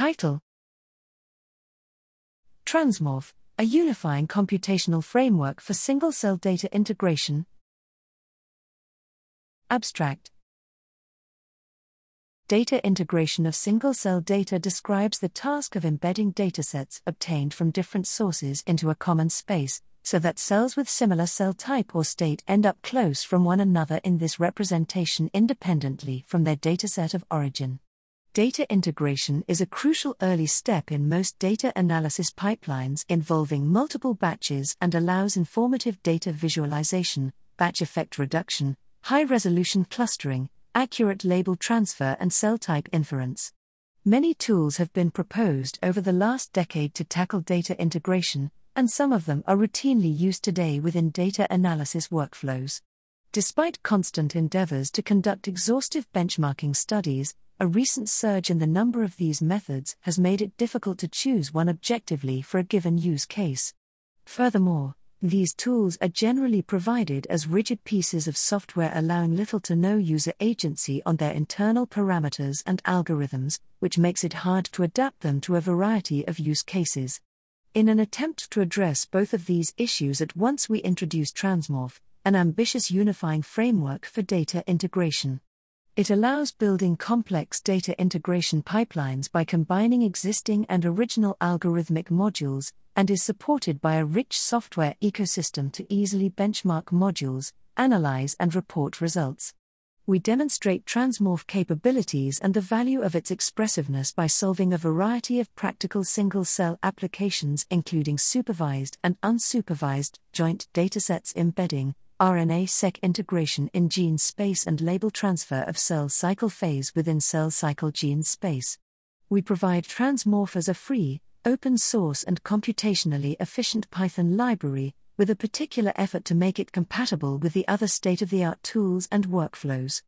Title Transmorph, a unifying computational framework for single cell data integration. Abstract Data integration of single cell data describes the task of embedding datasets obtained from different sources into a common space, so that cells with similar cell type or state end up close from one another in this representation independently from their dataset of origin. Data integration is a crucial early step in most data analysis pipelines involving multiple batches and allows informative data visualization, batch effect reduction, high resolution clustering, accurate label transfer, and cell type inference. Many tools have been proposed over the last decade to tackle data integration, and some of them are routinely used today within data analysis workflows. Despite constant endeavors to conduct exhaustive benchmarking studies, a recent surge in the number of these methods has made it difficult to choose one objectively for a given use case. Furthermore, these tools are generally provided as rigid pieces of software allowing little to no user agency on their internal parameters and algorithms, which makes it hard to adapt them to a variety of use cases. In an attempt to address both of these issues at once, we introduce Transmorph, an ambitious unifying framework for data integration. It allows building complex data integration pipelines by combining existing and original algorithmic modules, and is supported by a rich software ecosystem to easily benchmark modules, analyze, and report results. We demonstrate Transmorph capabilities and the value of its expressiveness by solving a variety of practical single cell applications, including supervised and unsupervised joint datasets embedding, RNA seq integration in gene space and label transfer of cell cycle phase within cell cycle gene space. We provide Transmorph as a free, open source, and computationally efficient Python library, with a particular effort to make it compatible with the other state of the art tools and workflows.